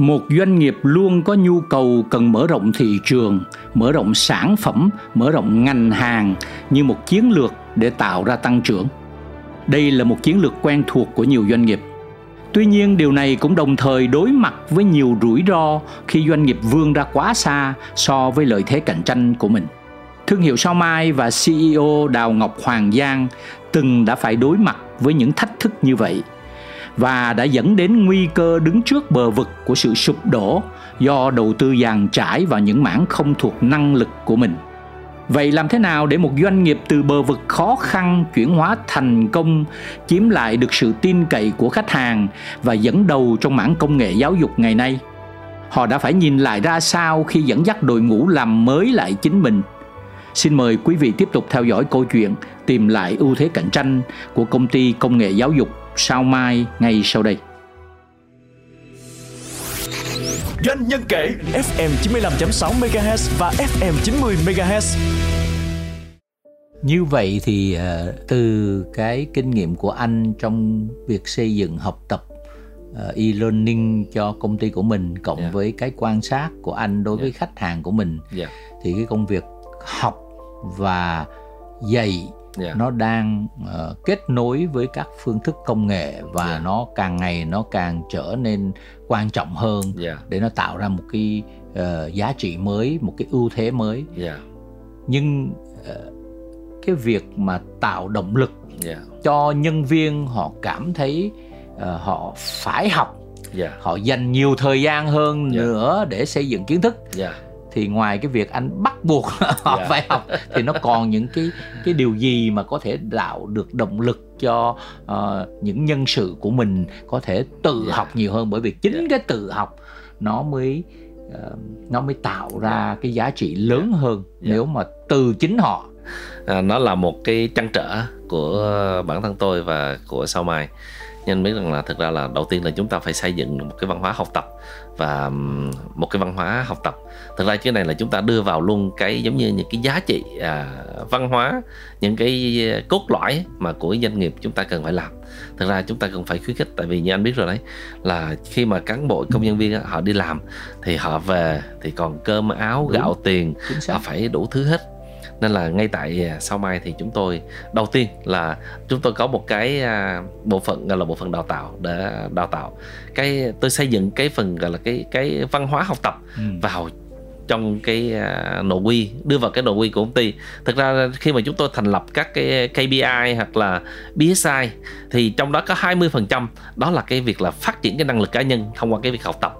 Một doanh nghiệp luôn có nhu cầu cần mở rộng thị trường, mở rộng sản phẩm, mở rộng ngành hàng như một chiến lược để tạo ra tăng trưởng. Đây là một chiến lược quen thuộc của nhiều doanh nghiệp. Tuy nhiên điều này cũng đồng thời đối mặt với nhiều rủi ro khi doanh nghiệp vươn ra quá xa so với lợi thế cạnh tranh của mình. Thương hiệu Sao Mai và CEO Đào Ngọc Hoàng Giang từng đã phải đối mặt với những thách thức như vậy và đã dẫn đến nguy cơ đứng trước bờ vực của sự sụp đổ do đầu tư dàn trải vào những mảng không thuộc năng lực của mình. Vậy làm thế nào để một doanh nghiệp từ bờ vực khó khăn chuyển hóa thành công, chiếm lại được sự tin cậy của khách hàng và dẫn đầu trong mảng công nghệ giáo dục ngày nay? Họ đã phải nhìn lại ra sao khi dẫn dắt đội ngũ làm mới lại chính mình – Xin mời quý vị tiếp tục theo dõi câu chuyện tìm lại ưu thế cạnh tranh của công ty công nghệ giáo dục Sao Mai ngay sau đây. Doanh nhân kể FM 95.6 MHz và FM 90 MHz. Như vậy thì uh, từ cái kinh nghiệm của anh trong việc xây dựng học tập uh, e-learning cho công ty của mình cộng yeah. với cái quan sát của anh đối yeah. với khách hàng của mình yeah. thì cái công việc học và dạy yeah. Dạ. nó đang uh, kết nối với các phương thức công nghệ và yeah. Dạ. nó càng ngày nó càng trở nên quan trọng hơn yeah. Dạ. để nó tạo ra một cái uh, giá trị mới một cái ưu thế mới yeah. nhưng uh, cái việc mà tạo động lực yeah. cho nhân viên họ cảm thấy uh, họ phải học yeah. họ dành nhiều thời gian hơn yeah. nữa để xây dựng kiến thức yeah thì ngoài cái việc anh bắt buộc họ yeah. Dạ. phải học thì nó còn những cái cái điều gì mà có thể tạo được động lực cho uh, những nhân sự của mình có thể tự yeah. Dạ. học nhiều hơn bởi vì chính yeah. Dạ. cái tự học nó mới uh, nó mới tạo ra yeah. cái giá trị lớn yeah. hơn yeah. nếu mà từ chính họ à, nó là một cái trăn trở của bản thân tôi và của sau mai nhân biết rằng là thực ra là đầu tiên là chúng ta phải xây dựng một cái văn hóa học tập và một cái văn hóa học tập. Thực ra cái này là chúng ta đưa vào luôn cái giống như những cái giá trị à, văn hóa những cái cốt lõi mà của doanh nghiệp chúng ta cần phải làm. Thực ra chúng ta cần phải khuyến khích tại vì như anh biết rồi đấy là khi mà cán bộ công nhân viên họ đi làm thì họ về thì còn cơm áo Đúng. gạo tiền họ phải đủ thứ hết nên là ngay tại à, sau mai thì chúng tôi đầu tiên là chúng tôi có một cái à, bộ phận gọi là bộ phận đào tạo để đào tạo. Cái tôi xây dựng cái phần gọi là cái cái văn hóa học tập ừ. vào trong cái uh, nội quy đưa vào cái nội quy của công ty. Thực ra khi mà chúng tôi thành lập các cái KPI hoặc là BSI thì trong đó có 20% đó là cái việc là phát triển cái năng lực cá nhân thông qua cái việc học tập.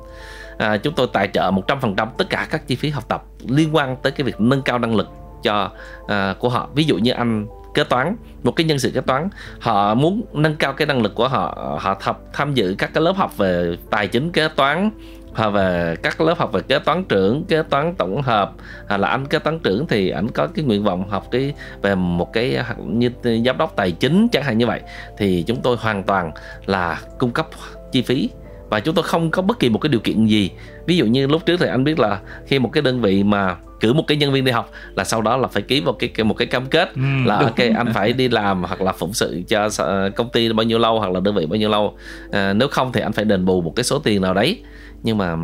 À, chúng tôi tài trợ 100% tất cả các chi phí học tập liên quan tới cái việc nâng cao năng lực cho uh, của họ. Ví dụ như anh kế toán một cái nhân sự kế toán họ muốn nâng cao cái năng lực của họ họ tham, tham dự các cái lớp học về tài chính kế toán hoặc về các lớp học về kế toán trưởng kế toán tổng hợp hoặc là anh kế toán trưởng thì ảnh có cái nguyện vọng học cái về một cái như giám đốc tài chính chẳng hạn như vậy thì chúng tôi hoàn toàn là cung cấp chi phí. Và chúng tôi không có bất kỳ một cái điều kiện gì. Ví dụ như lúc trước thì anh biết là khi một cái đơn vị mà cử một cái nhân viên đi học là sau đó là phải ký một cái một cái cam kết ừ, là ok anh phải đi làm hoặc là phụng sự cho công ty bao nhiêu lâu hoặc là đơn vị bao nhiêu lâu. À, nếu không thì anh phải đền bù một cái số tiền nào đấy. Nhưng mà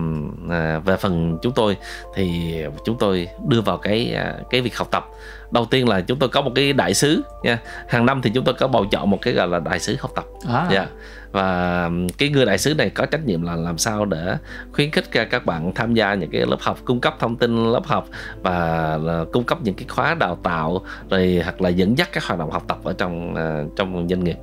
à, về phần chúng tôi thì chúng tôi đưa vào cái à, cái việc học tập. Đầu tiên là chúng tôi có một cái đại sứ nha. Hàng năm thì chúng tôi có bầu chọn một cái gọi là đại sứ học tập. À. yeah. Và cái người đại sứ này có trách nhiệm là làm sao để khuyến khích các bạn tham gia những cái lớp học cung cấp thông tin lớp học và cung cấp những cái khóa đào tạo rồi hoặc là dẫn dắt các hoạt động học tập ở trong ờ, trong doanh nghiệp.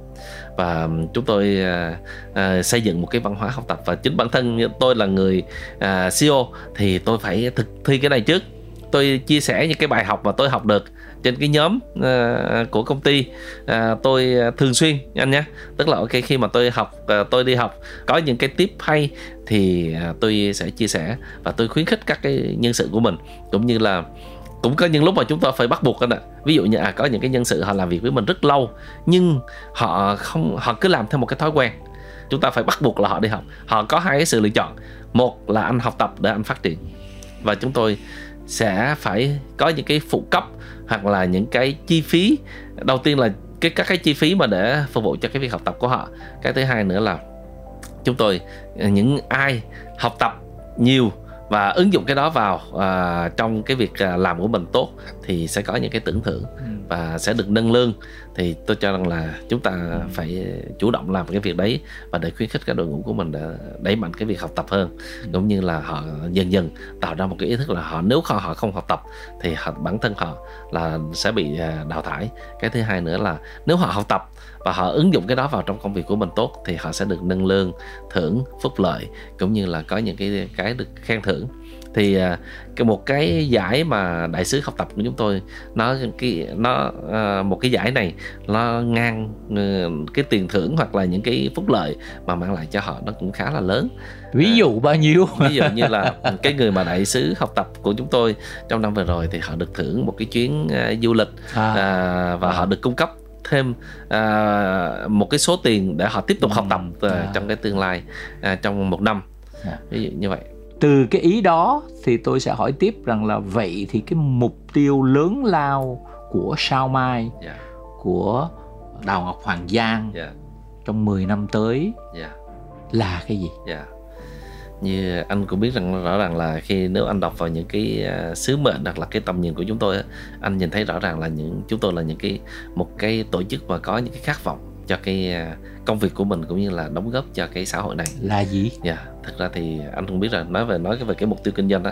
Và chúng tôi uh, uh, xây dựng một cái văn hóa học tập. Và chính bản thân tôi là người uh, CEO thì tôi phải thực thi cái này trước tôi chia sẻ những cái bài học mà tôi học được trên cái nhóm uh, của công ty uh, tôi thường xuyên anh nhé. Tức là ok khi mà tôi học uh, tôi đi học có những cái tip hay thì uh, tôi sẽ chia sẻ và tôi khuyến khích các cái nhân sự của mình. Cũng như là cũng có những lúc mà chúng ta phải bắt buộc anh ạ. Ví dụ như à có những cái nhân sự họ làm việc với mình rất lâu nhưng họ không họ cứ làm theo một cái thói quen. Chúng ta phải bắt buộc là họ đi học. Họ có hai cái sự lựa chọn. Một là anh học tập để anh phát triển. Và chúng tôi sẽ phải có những cái phụ cấp hoặc là những cái chi phí. Đầu tiên là cái, các cái chi phí mà để phục vụ cho cái việc học tập của họ. Cái thứ hai nữa là chúng tôi, những ai học tập nhiều và ứng dụng cái đó vào à, trong cái việc à, làm của mình tốt thì sẽ có những cái tưởng thưởng ừ. và sẽ được nâng lương thì tôi cho rằng là chúng ta ừ. phải chủ động làm cái việc đấy và để khuyến khích các đội ngũ của mình để đẩy mạnh cái việc học tập hơn ừ. cũng như là họ dần dần tạo ra một cái ý thức là họ nếu họ họ không học tập thì họ, bản thân họ là sẽ bị à, đào thải cái thứ hai nữa là nếu họ học tập và họ ứng dụng cái đó vào trong công việc của mình tốt thì họ sẽ được nâng lương thưởng phúc lợi cũng như là có những cái cái được khen thưởng thì à, cái một cái giải mà đại sứ học tập của chúng tôi nó cái nó à, một cái giải này nó ngang ừ, cái tiền thưởng hoặc là những cái phúc lợi mà mang lại cho họ nó cũng khá là lớn ví dụ bao nhiêu ví dụ như là cái người mà đại sứ học tập của chúng tôi trong năm vừa rồi thì họ được thưởng một cái chuyến du lịch à. Và à. họ được cung cấp thêm uh, một cái số tiền để họ tiếp tục ừ. học tập uh, à. trong cái tương lai uh, trong một năm à. ví dụ như vậy từ cái ý đó thì tôi sẽ hỏi tiếp rằng là vậy thì cái mục tiêu lớn lao của sao mai yeah. của đào ngọc hoàng giang yeah. trong 10 năm tới yeah. là cái gì yeah như anh cũng biết rằng rõ ràng là khi nếu anh đọc vào những cái uh, sứ mệnh hoặc là cái tầm nhìn của chúng tôi anh nhìn thấy rõ ràng là những chúng tôi là những cái một cái tổ chức mà có những cái khát vọng cho cái uh, công việc của mình cũng như là đóng góp cho cái xã hội này là gì? Dạ, yeah, thực ra thì anh không biết là nói về nói về cái mục tiêu kinh doanh đó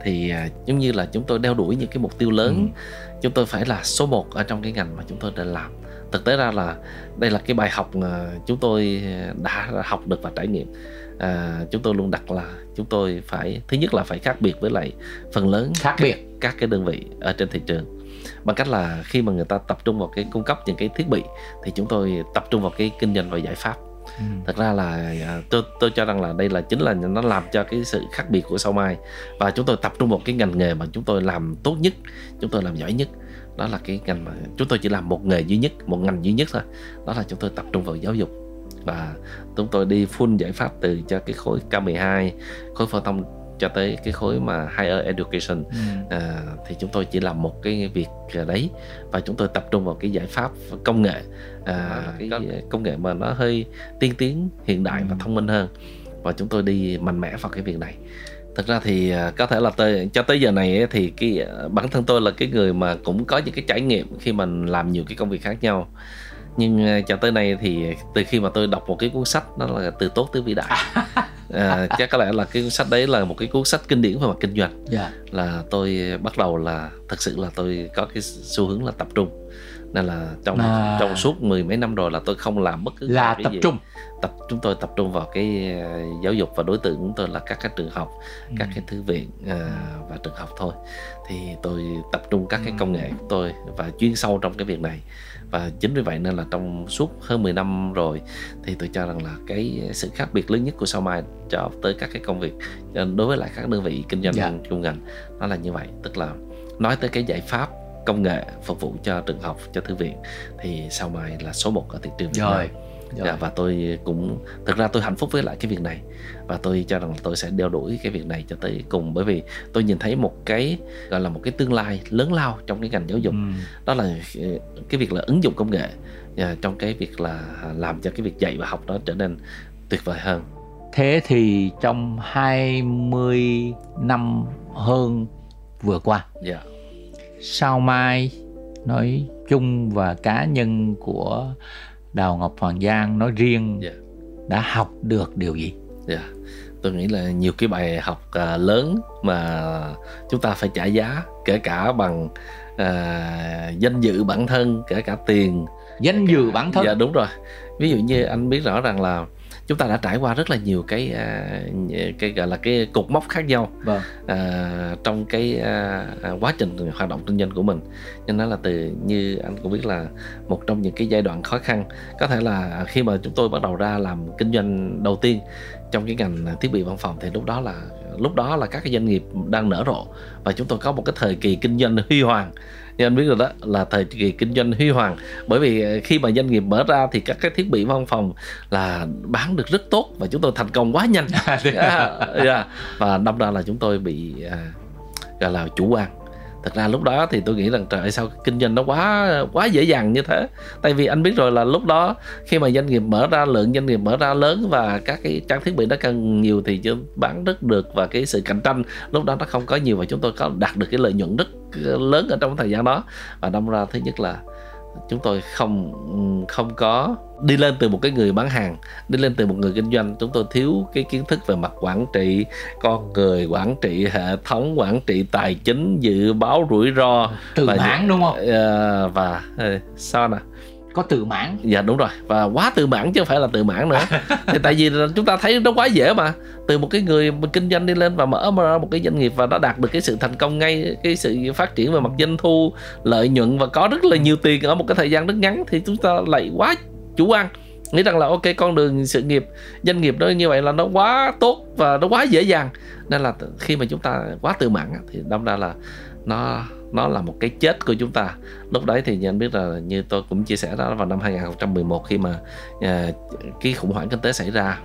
thì uh, giống như là chúng tôi đeo đuổi những cái mục tiêu lớn, ừ. chúng tôi phải là số 1 ở trong cái ngành mà chúng tôi đang làm. Thực tế ra là đây là cái bài học mà chúng tôi đã học được và trải nghiệm à, chúng tôi luôn đặt là chúng tôi phải thứ nhất là phải khác biệt với lại phần lớn khác biệt. các, các cái đơn vị ở trên thị trường. Bằng cách là khi mà người ta tập trung vào cái cung cấp những cái thiết bị thì chúng tôi tập trung vào cái kinh doanh và giải pháp. Ừ. thật ra là à, tôi tôi cho rằng là đây là chính là nó làm cho cái sự khác biệt của sau mai. Và chúng tôi tập trung vào cái ngành nghề mà chúng tôi làm tốt nhất chúng tôi làm giỏi nhất. Đó là cái ngành mà chúng tôi chỉ làm một nghề duy nhất một ngành duy nhất thôi. Đó là chúng tôi tập trung vào giáo dục và chúng tôi đi full giải pháp từ cho cái khối K12 khối phổ thông cho tới cái khối mà higher education. Ừ. à, thì chúng tôi chỉ làm một cái việc đấy và chúng tôi tập trung vào cái giải pháp công nghệ. À, à, cái công nghệ mà nó hơi tiên tiến hiện đại ừ. và thông minh hơn. Và chúng tôi đi mạnh mẽ vào cái việc này. Thực ra thì à, có thể là tới cho tới giờ này thì cái à, bản thân tôi là cái người mà cũng có những cái trải nghiệm khi mình làm nhiều cái công việc khác nhau nhưng ờ, cho tới nay thì từ khi mà tôi đọc một cái cuốn sách đó là từ tốt tới vĩ đại à, chắc có lẽ là cái cuốn sách đấy là một cái cuốn sách kinh điển về mặt kinh doanh yeah. Dạ. là tôi bắt đầu là thật sự là tôi có cái xu hướng là tập trung nên là trong à. trong suốt mười mấy năm rồi là tôi không làm bất cứ là cái tập gì. trung tập chúng tôi tập trung vào cái ờ, giáo dục và đối tượng của tôi là các cái trường học ừ. các cái thư viện uh, và trường học thôi thì tôi tập trung các cái công nghệ của tôi và chuyên sâu trong cái việc này và chính vì vậy nên là trong suốt hơn 10 năm rồi thì tôi cho rằng là cái sự khác biệt lớn nhất của sao mai cho tới các cái công việc đối với lại các đơn vị kinh doanh yeah. Dạ. chung ngành nó là như vậy tức là nói tới cái giải pháp công nghệ phục vụ cho trường học cho thư viện thì sao mai là số 1 ở thị trường Việt Nam Dạ, và tôi cũng thực ra tôi hạnh phúc với lại cái việc này và tôi cho rằng tôi sẽ đeo đuổi cái việc này cho tới cùng bởi vì tôi nhìn thấy một cái gọi là một cái tương lai lớn lao trong cái ngành giáo dục ừ. đó là cái việc là ứng dụng công nghệ à, trong cái việc là làm cho cái việc dạy và học đó trở nên tuyệt vời hơn thế thì trong 20 năm hơn vừa qua. Dạ. sao mai nói chung và cá nhân của Đào Ngọc Hoàng Giang nói riêng yeah. Dạ. đã học được điều gì? Yeah. Dạ. Tôi nghĩ là nhiều cái bài học uh, lớn mà chúng ta phải trả giá kể cả bằng uh, danh dự bản thân, kể cả tiền. Danh dự bản thân. Dạ đúng rồi. Ví dụ như anh biết rõ rằng là chúng ta đã trải qua rất là nhiều cái à, cái gọi là cái cục mốc khác nhau. Vâng. à, trong cái à, quá trình hoạt động kinh doanh của mình. Nên nó là từ như anh cũng biết là một trong những cái giai đoạn khó khăn có thể là khi mà chúng tôi bắt đầu ra làm kinh doanh đầu tiên trong cái ngành thiết bị văn phòng thì lúc đó là lúc đó là các cái doanh nghiệp đang nở rộ và chúng tôi có một cái thời kỳ kinh doanh huy hoàng như anh biết rồi đó là thời kỳ kinh doanh huy hoàng. Bởi vì ờ, khi mà doanh nghiệp mở ra thì các cái thiết bị văn phòng là bán được rất tốt và chúng tôi thành công quá nhanh. Yeah, yeah. và đâm ra là chúng tôi bị à, gọi là chủ quan thật ra lúc đó thì tôi nghĩ rằng trời sao kinh doanh nó quá quá dễ dàng như thế. Tại vì anh biết rồi là lúc đó khi mà doanh nghiệp mở ra, lượng doanh nghiệp mở ra lớn và các cái trang thiết bị nó cần nhiều thì chứ bán rất được và cái sự cạnh tranh lúc đó nó không có nhiều và chúng tôi có đạt được cái lợi nhuận rất lớn ở trong thời gian đó. Và đâm ra thứ nhất là chúng tôi không không có đi lên từ một cái người bán hàng đi lên từ một người kinh doanh. Chúng tôi thiếu cái kiến thức về mặt quản trị con người quản trị hệ thống quản trị tài chính dự báo rủi ro tự mãn đúng không? Uh, và uh, sao nè có tự mãn. Dạ đúng rồi. Và quá tự mãn chứ không phải là tự mãn nữa. Thì tại vì chúng ta thấy nó quá dễ mà. Từ một cái người kinh doanh đi lên và mở ra một cái doanh nghiệp và nó đạt được cái sự thành công ngay cái sự phát triển về mặt doanh thu lợi nhuận và có rất là nhiều tiền ở một cái thời gian rất ngắn thì chúng ta lại quá chủ quan. Nghĩ rằng là ok con đường sự nghiệp doanh nghiệp đó như vậy là nó quá tốt và nó quá dễ dàng. Nên là khi mà chúng ta quá tự mãn thì đâm ra là nó nó là một cái chết của chúng ta. Lúc đấy thì anh biết là như tôi cũng chia sẻ đó vào năm 2011 khi mà uh, cái khủng hoảng kinh tế xảy ra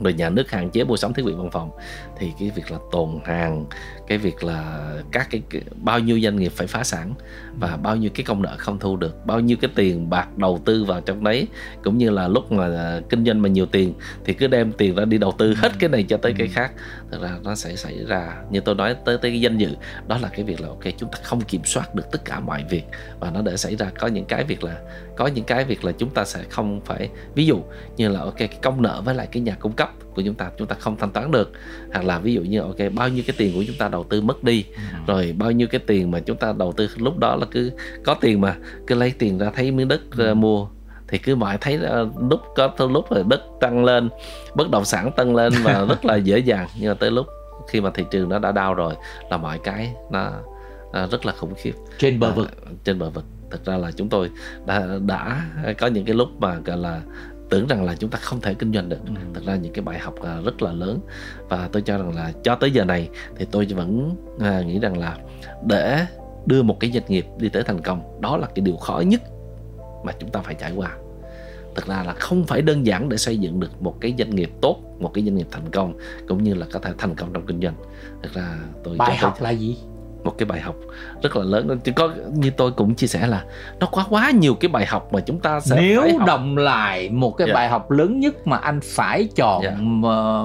rồi nhà nước hạn chế mua sắm thiết bị văn phòng thì cái việc là tồn hàng cái việc là các cái bao nhiêu doanh nghiệp phải phá sản và bao nhiêu cái công nợ không thu được bao nhiêu cái tiền bạc đầu tư vào trong đấy cũng như là lúc mà kinh doanh mà nhiều tiền thì cứ đem tiền ra đi đầu tư hết cái này cho tới cái khác. Thật ra nó sẽ xảy ra như tôi nói tới tới cái danh dự đó là cái việc là ok chúng ta không kiểm soát được tất cả mọi việc và nó để xảy ra. Có những cái việc là có những cái việc là chúng ta sẽ không phải ví dụ như là ok cái công nợ với lại cái nhà cung cấp của chúng ta chúng ta không thanh toán được. Hoặc là ví dụ như ok bao nhiêu cái tiền của chúng ta đầu tư mất đi ừ. rồi bao nhiêu cái tiền mà chúng ta đầu tư lúc đó là cứ có tiền mà cứ lấy tiền ra thấy miếng đất ừ. mua thì cứ mãi thấy lúc có lúc là đất tăng lên bất động sản tăng lên và rất là dễ dàng. Nhưng mà tới lúc khi mà thị trường nó đã đau rồi là mọi cái nó à, rất là khủng khiếp. Trên bờ vực. à, trên bờ vực. Thực ra là chúng tôi đã đã có những cái lúc mà gọi là tưởng rằng là chúng ta không thể kinh doanh được. Ừ. thật ra những cái bài học à, rất là lớn. Và tôi cho rằng là cho tới giờ này thì tôi vẫn à, nghĩ rằng là để đưa một cái doanh nghiệp đi tới thành công đó là cái điều khó nhất mà chúng ta phải trải qua. Thực ra là không phải đơn giản để xây dựng được một cái doanh nghiệp tốt một cái doanh nghiệp thành công cũng như là có thể thành công trong kinh doanh. Thực ra tôi bài học tôi... là gì một cái bài học rất là lớn chỉ có như tôi cũng chia sẻ là nó quá quá nhiều cái bài học mà chúng ta sẽ nếu phải học. đồng lại một cái yeah. Dạ. bài học lớn nhất mà anh phải chọn yeah. Dạ.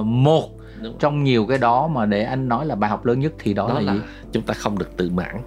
một Đúng. trong nhiều cái đó mà để anh nói là bài học lớn nhất thì đó, đó là, là gì chúng ta không được tự mãn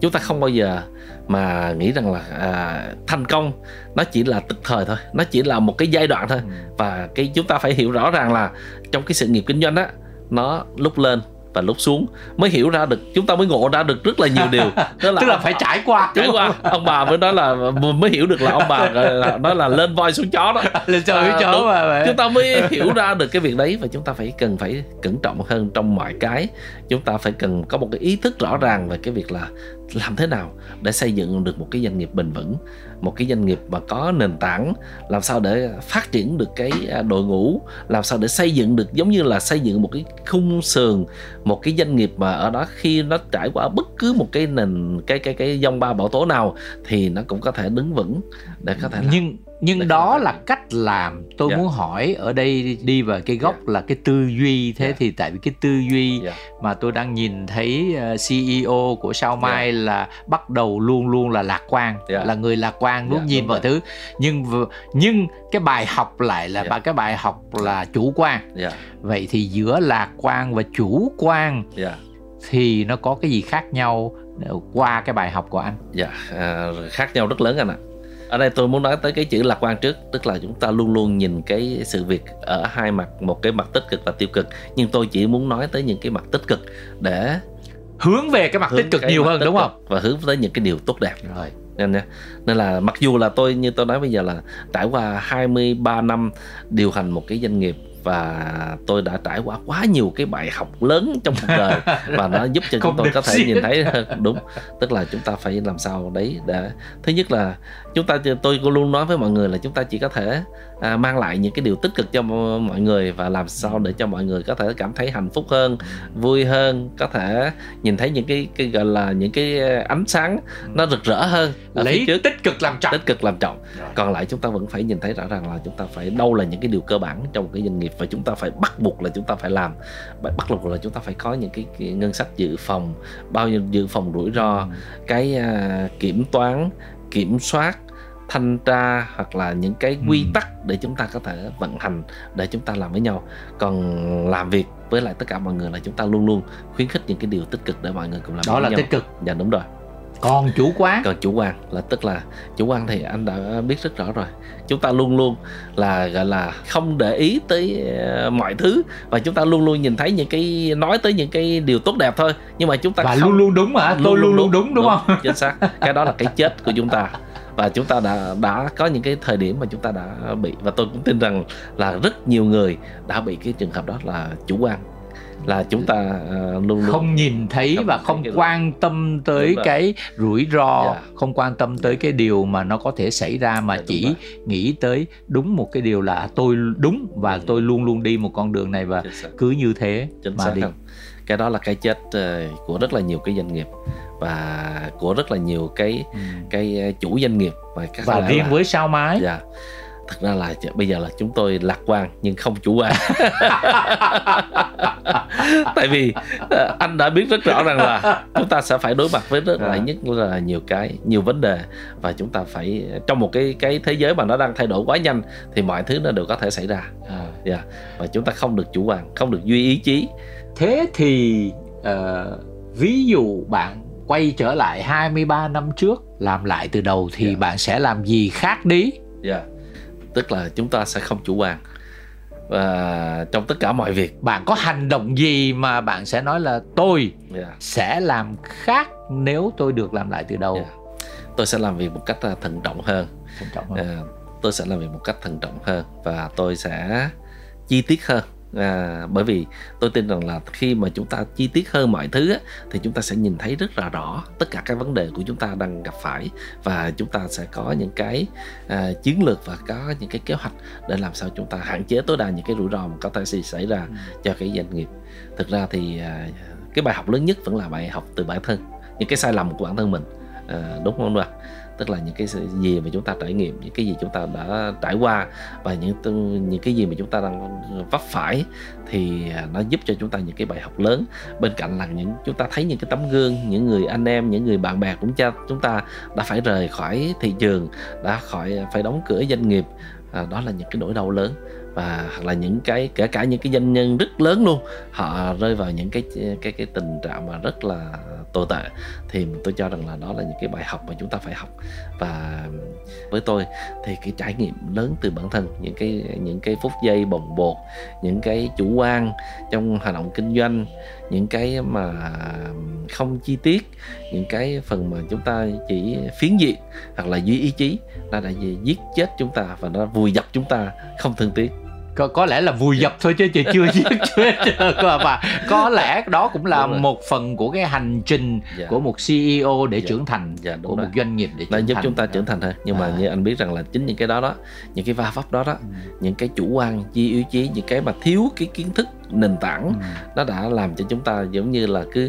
chúng ta không bao giờ mà nghĩ rằng là à, thành công nó chỉ là tức thời thôi nó chỉ là một cái giai đoạn thôi ừ. và cái chúng ta phải hiểu rõ ràng là trong cái sự nghiệp kinh doanh á nó lúc lên và lúc xuống mới hiểu ra được chúng ta mới ngộ ra được rất là nhiều điều. Tức là, tức là phải trải qua. Trải qua. Ông bà mới nói là mới hiểu được là ông bà là, nói là lên voi xuống chó đó. Lên voi xuống chó mà, mà. Chúng ta mới hiểu ra được cái việc đấy và chúng ta phải cần phải cẩn trọng hơn trong mọi cái chúng ta phải cần có một cái ý thức rõ ràng về cái việc là làm thế nào để xây dựng được một cái doanh nghiệp bền vững, một cái doanh nghiệp mà có nền tảng, làm sao để phát triển được cái à, đội ngũ, làm sao để xây dựng được giống như là xây dựng một cái khung sườn, một cái doanh nghiệp mà ở đó khi nó trải qua bất cứ một cái nền, cái cái cái dông ba bão tố nào thì nó cũng có thể đứng vững để có thể làm. nhưng nhưng đó là cách làm tôi yeah. Dạ. muốn hỏi ở đây đi vào cái gốc yeah. Dạ. là cái tư duy thế yeah. Dạ. thì tại vì cái tư duy yeah. mà tôi đang nhìn thấy ờ, CEO của Sao Mai yeah. là bắt đầu luôn luôn là lạc quan yeah. là người lạc quan luôn yeah, nhìn vào thứ nhưng nhưng cái bài học lại là yeah. cái bài học là chủ quan yeah. vậy thì giữa lạc quan và chủ quan yeah. thì nó có cái gì khác nhau qua cái bài học của anh dạ yeah, uh, khác nhau rất lớn anh ạ ở đây tôi muốn nói tới cái chữ lạc quan trước tức là chúng ta luôn luôn nhìn cái sự việc ở hai mặt một cái mặt tích cực và tiêu cực. Nhưng tôi chỉ muốn nói tới những cái mặt tích cực để hướng về cái mặt hướng tích cực nhiều hơn đúng không? và hướng tới những cái điều tốt đẹp. Rồi. Nên nên là mặc dù là tôi như tôi nói bây giờ là trải qua 23 năm điều hành một cái doanh nghiệp và tôi đã trải qua quá nhiều cái bài học lớn trong cuộc đời và nó giúp cho chúng tôi có thể nhìn thấy đúng. Tức là chúng ta phải làm sao đấy để thứ nhất là chúng ta tôi luôn nói với mọi người là chúng ta chỉ có thể à, mang lại những cái điều tích cực cho mọi người và làm sao để cho mọi người có thể cảm thấy hạnh phúc hơn vui hơn có thể nhìn thấy những cái, cái gọi là những cái ánh sáng nó rực rỡ hơn lấy trước. tích cực làm trọng tích cực làm trọng còn lại chúng ta vẫn phải nhìn thấy rõ ràng là chúng ta phải đâu là những cái điều cơ bản trong cái doanh nghiệp và chúng ta phải bắt buộc là chúng ta phải làm bắt buộc là chúng ta phải có những cái, cái ngân sách dự phòng bao nhiêu dự phòng rủi ro ừ. cái uh, kiểm toán kiểm soát thanh tra hoặc là những cái quy ừ. tắc để chúng ta có thể vận hành để chúng ta làm với nhau. Còn làm việc với lại tất cả mọi người là chúng ta luôn luôn khuyến khích những cái điều tích cực để mọi người cùng làm đó với là nhau. tích cực. Dạ đúng rồi. Còn chủ quan? Còn chủ quan là tức là chủ quan thì anh đã biết rất rõ rồi. Chúng ta luôn luôn là gọi là không để ý tới ờ, mọi thứ và chúng ta luôn luôn nhìn thấy những cái nói tới những cái điều tốt đẹp thôi. Nhưng mà chúng ta và không, luôn luôn đúng mà tôi luôn luôn đúng, đúng đúng, đúng không? chính xác. Cái đó là cái chết của chúng ta và chúng ta đã đã có những cái thời điểm mà chúng ta đã bị và tôi cũng tin rằng là rất nhiều người đã bị cái trường hợp đó là chủ quan là chúng ta uh, luôn luôn không nhìn thấy và không quan tâm tới cái rủi ro yeah. Dạ. không quan tâm tới cái điều mà nó có thể xảy ra mà yeah, dạ, chỉ nghĩ tới đúng một cái điều là tôi đúng và ừ. tôi luôn luôn đi một con đường này và cứ như thế Chính mà đi không? Cái đó là cái chết uh, của rất là nhiều cái doanh nghiệp và của rất là nhiều cái ừ. cái ờ, chủ doanh nghiệp và các và riêng là, với sao mái dạ thật ra là bây giờ là chúng tôi lạc quan nhưng không chủ quan tại vì ờ, anh đã biết rất rõ rằng là chúng ta sẽ phải đối mặt với rất là dạ. nhất là nhiều cái nhiều vấn đề và chúng ta phải trong một cái cái thế giới mà nó đang thay đổi quá nhanh thì mọi thứ nó đều có thể xảy ra yeah. Dạ. và chúng ta không được chủ quan không được duy ý chí thế thì uh, ví dụ bạn quay trở lại 23 năm trước làm lại từ đầu thì yeah. Dạ. bạn sẽ làm gì khác đi? Dạ. Yeah. Tức là chúng ta sẽ không chủ quan và trong tất cả mọi việc bạn có hành động gì mà bạn sẽ nói là tôi yeah. sẽ làm khác nếu tôi được làm lại từ đầu yeah. tôi sẽ làm việc một cách à, thận trọng hơn, thận trọng hơn. Uh, tôi sẽ làm việc một cách thận trọng hơn và tôi sẽ chi tiết hơn à, bởi vì tôi tin rằng là khi mà chúng ta chi tiết hơn mọi thứ á, thì chúng ta sẽ nhìn thấy rất là rõ tất cả các vấn đề của chúng ta đang gặp phải và chúng ta sẽ có những cái à, chiến lược và có những cái kế hoạch để làm sao chúng ta hạn chế tối đa những cái rủi ro mà có thể xảy ra ừ. cho cái doanh nghiệp. Thực ra thì à, cái bài học lớn nhất vẫn là bài học từ bản thân những cái sai lầm của bản thân mình. À, đúng không ạ tức là những cái gì mà chúng ta trải nghiệm những cái gì chúng ta đã trải qua và những những cái gì mà chúng ta đang vấp phải thì à, nó giúp cho chúng ta những cái bài học lớn. Bên cạnh là những chúng ta thấy những cái tấm gương những người anh em những người bạn bè cũng cho chúng ta đã phải rời khỏi thị trường đã khỏi à, phải đóng cửa doanh nghiệp à, đó là những cái nỗi đau lớn và hoặc là những cái, kể cả những cái doanh nhân rất lớn luôn, họ rơi vào những cái cái cái tình trạng mà rất là tồi tệ, thì tôi cho rằng là đó là những cái bài học mà chúng ta phải học. Và với tôi thì cái trải nghiệm lớn từ bản thân, những cái những cái phút giây bồng bột, những cái chủ quan trong hoạt động kinh doanh, những cái mà không chi tiết, những cái phần mà chúng ta chỉ phiến diện hoặc là duy ý chí, nó đã giết chết chúng ta và nó vùi dập chúng ta không thương tiếc có, có lẽ là vùi dập thôi chứ chưa chưa giết và có lẽ đó cũng là một phần của cái hành trình dạ. của một CEO để dạ. trưởng thành dạ, của rồi. một doanh nghiệp để trưởng giúp thành. chúng ta trưởng thành hơn nhưng mà à. như anh biết rằng là chính những cái đó đó những cái va vấp đó đó ừ. những cái chủ quan di ý chí những cái mà thiếu cái kiến thức nền tảng ừ. nó đã làm cho chúng ta giống như là cứ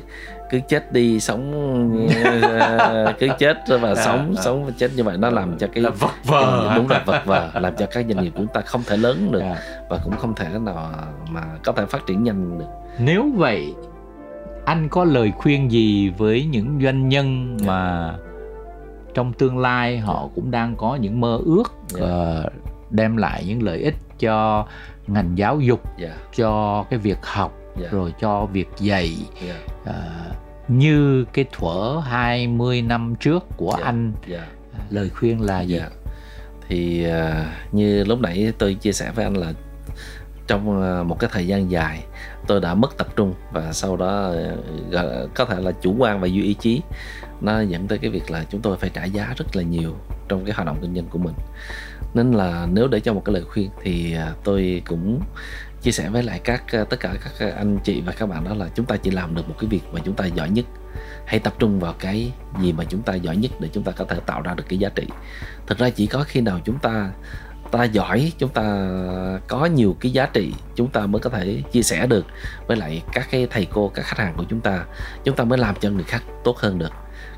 cứ chết đi sống ờ, cứ chết và dạ, sống dạ. sống và chết như vậy nó làm cho cái là vật vờ đúng là vật vờ làm cho các doanh nghiệp chúng ta không thể lớn được dạ. và cũng không thể nào mà có thể phát triển nhanh được nếu vậy anh có lời khuyên gì với những doanh nhân mà trong tương lai họ cũng đang có những mơ ước uh, đem lại những lợi ích cho ngành giáo dục yeah. cho cái việc học yeah. rồi cho việc dạy yeah. uh, như cái thuở 20 năm trước của yeah. anh yeah. lời khuyên là gì yeah. thì uh, như lúc nãy tôi chia sẻ với anh là trong uh, một cái thời gian dài tôi đã mất tập trung và sau đó có thể là chủ quan và duy ý chí nó dẫn tới cái việc là chúng tôi phải trả giá rất là nhiều trong cái hoạt động kinh doanh của mình nên là nếu để cho một cái lời khuyên thì tôi cũng chia sẻ với lại các ờ, tất cả các ờ, anh chị và các bạn đó là chúng ta chỉ làm được một cái việc mà chúng ta giỏi nhất. Hãy tập trung vào cái gì mà chúng ta giỏi nhất để chúng ta có thể tạo ra được cái giá trị. Thực ra chỉ có khi nào chúng ta ta giỏi, chúng ta có nhiều cái giá trị, chúng ta mới có thể chia sẻ được với lại các cái thầy cô, các khách hàng của chúng ta. Chúng ta mới làm cho người khác tốt hơn được.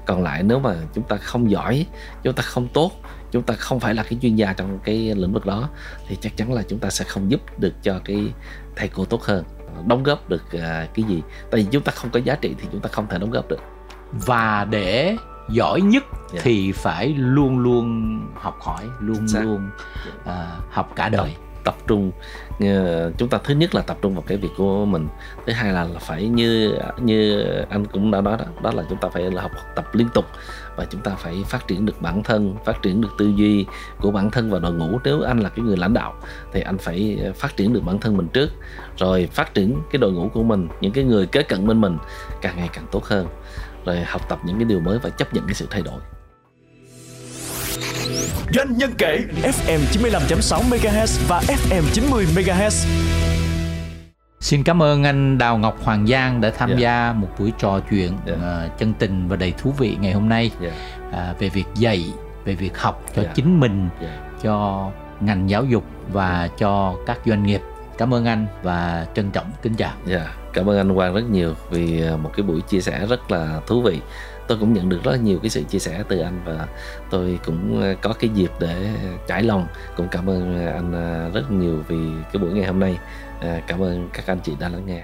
Còn lại nếu mà chúng ta không giỏi, chúng ta không tốt chúng ta không phải là cái chuyên gia trong cái lĩnh vực đó thì chắc chắn là chúng ta sẽ không giúp được cho cái thầy cô tốt hơn đóng góp được à, cái gì. Tại vì chúng ta không có giá trị thì chúng ta không thể đóng góp được. Và để giỏi nhất yeah. thì phải luôn luôn học hỏi luôn luôn uh, học cả đời. Tập trung Ờ, chúng ta thứ nhất là tập trung vào cái việc của mình thứ hai là, là phải như như anh cũng đã nói đó đó là chúng ta phải là học tập liên tục và chúng ta phải phát triển được bản thân phát triển được tư duy của bản thân và đội ngũ. Nếu anh là cái người lãnh đạo thì anh phải ờ, phát triển được bản thân mình trước rồi phát triển cái đội ngũ của mình những cái người kế cận bên mình càng ngày càng tốt hơn. Rồi học tập những cái điều mới và chấp nhận cái sự thay đổi. Doanh nhân kể FM 95.6 MHz và FM 90 MHz. Xin cảm ơn anh Đào Ngọc Hoàng Giang đã tham yeah. Dạ. gia một buổi trò chuyện yeah. Dạ. uh, chân tình và đầy thú vị ngày hôm nay yeah. Dạ. uh, về việc dạy, về việc học cho yeah. chính mình, yeah. cho ngành giáo dục và cho các doanh nghiệp. Cảm ơn anh và trân trọng kính chào. Yeah. Cảm ơn anh Quang rất nhiều vì à, một cái buổi chia sẻ rất là thú vị. Tôi cũng nhận được rất nhiều cái sự chia sẻ từ anh và tôi cũng à, có cái dịp để trải lòng. Cũng cảm ơn anh à, rất nhiều vì cái buổi ngày hôm nay. Cảm ơn các anh chị đã lắng nghe.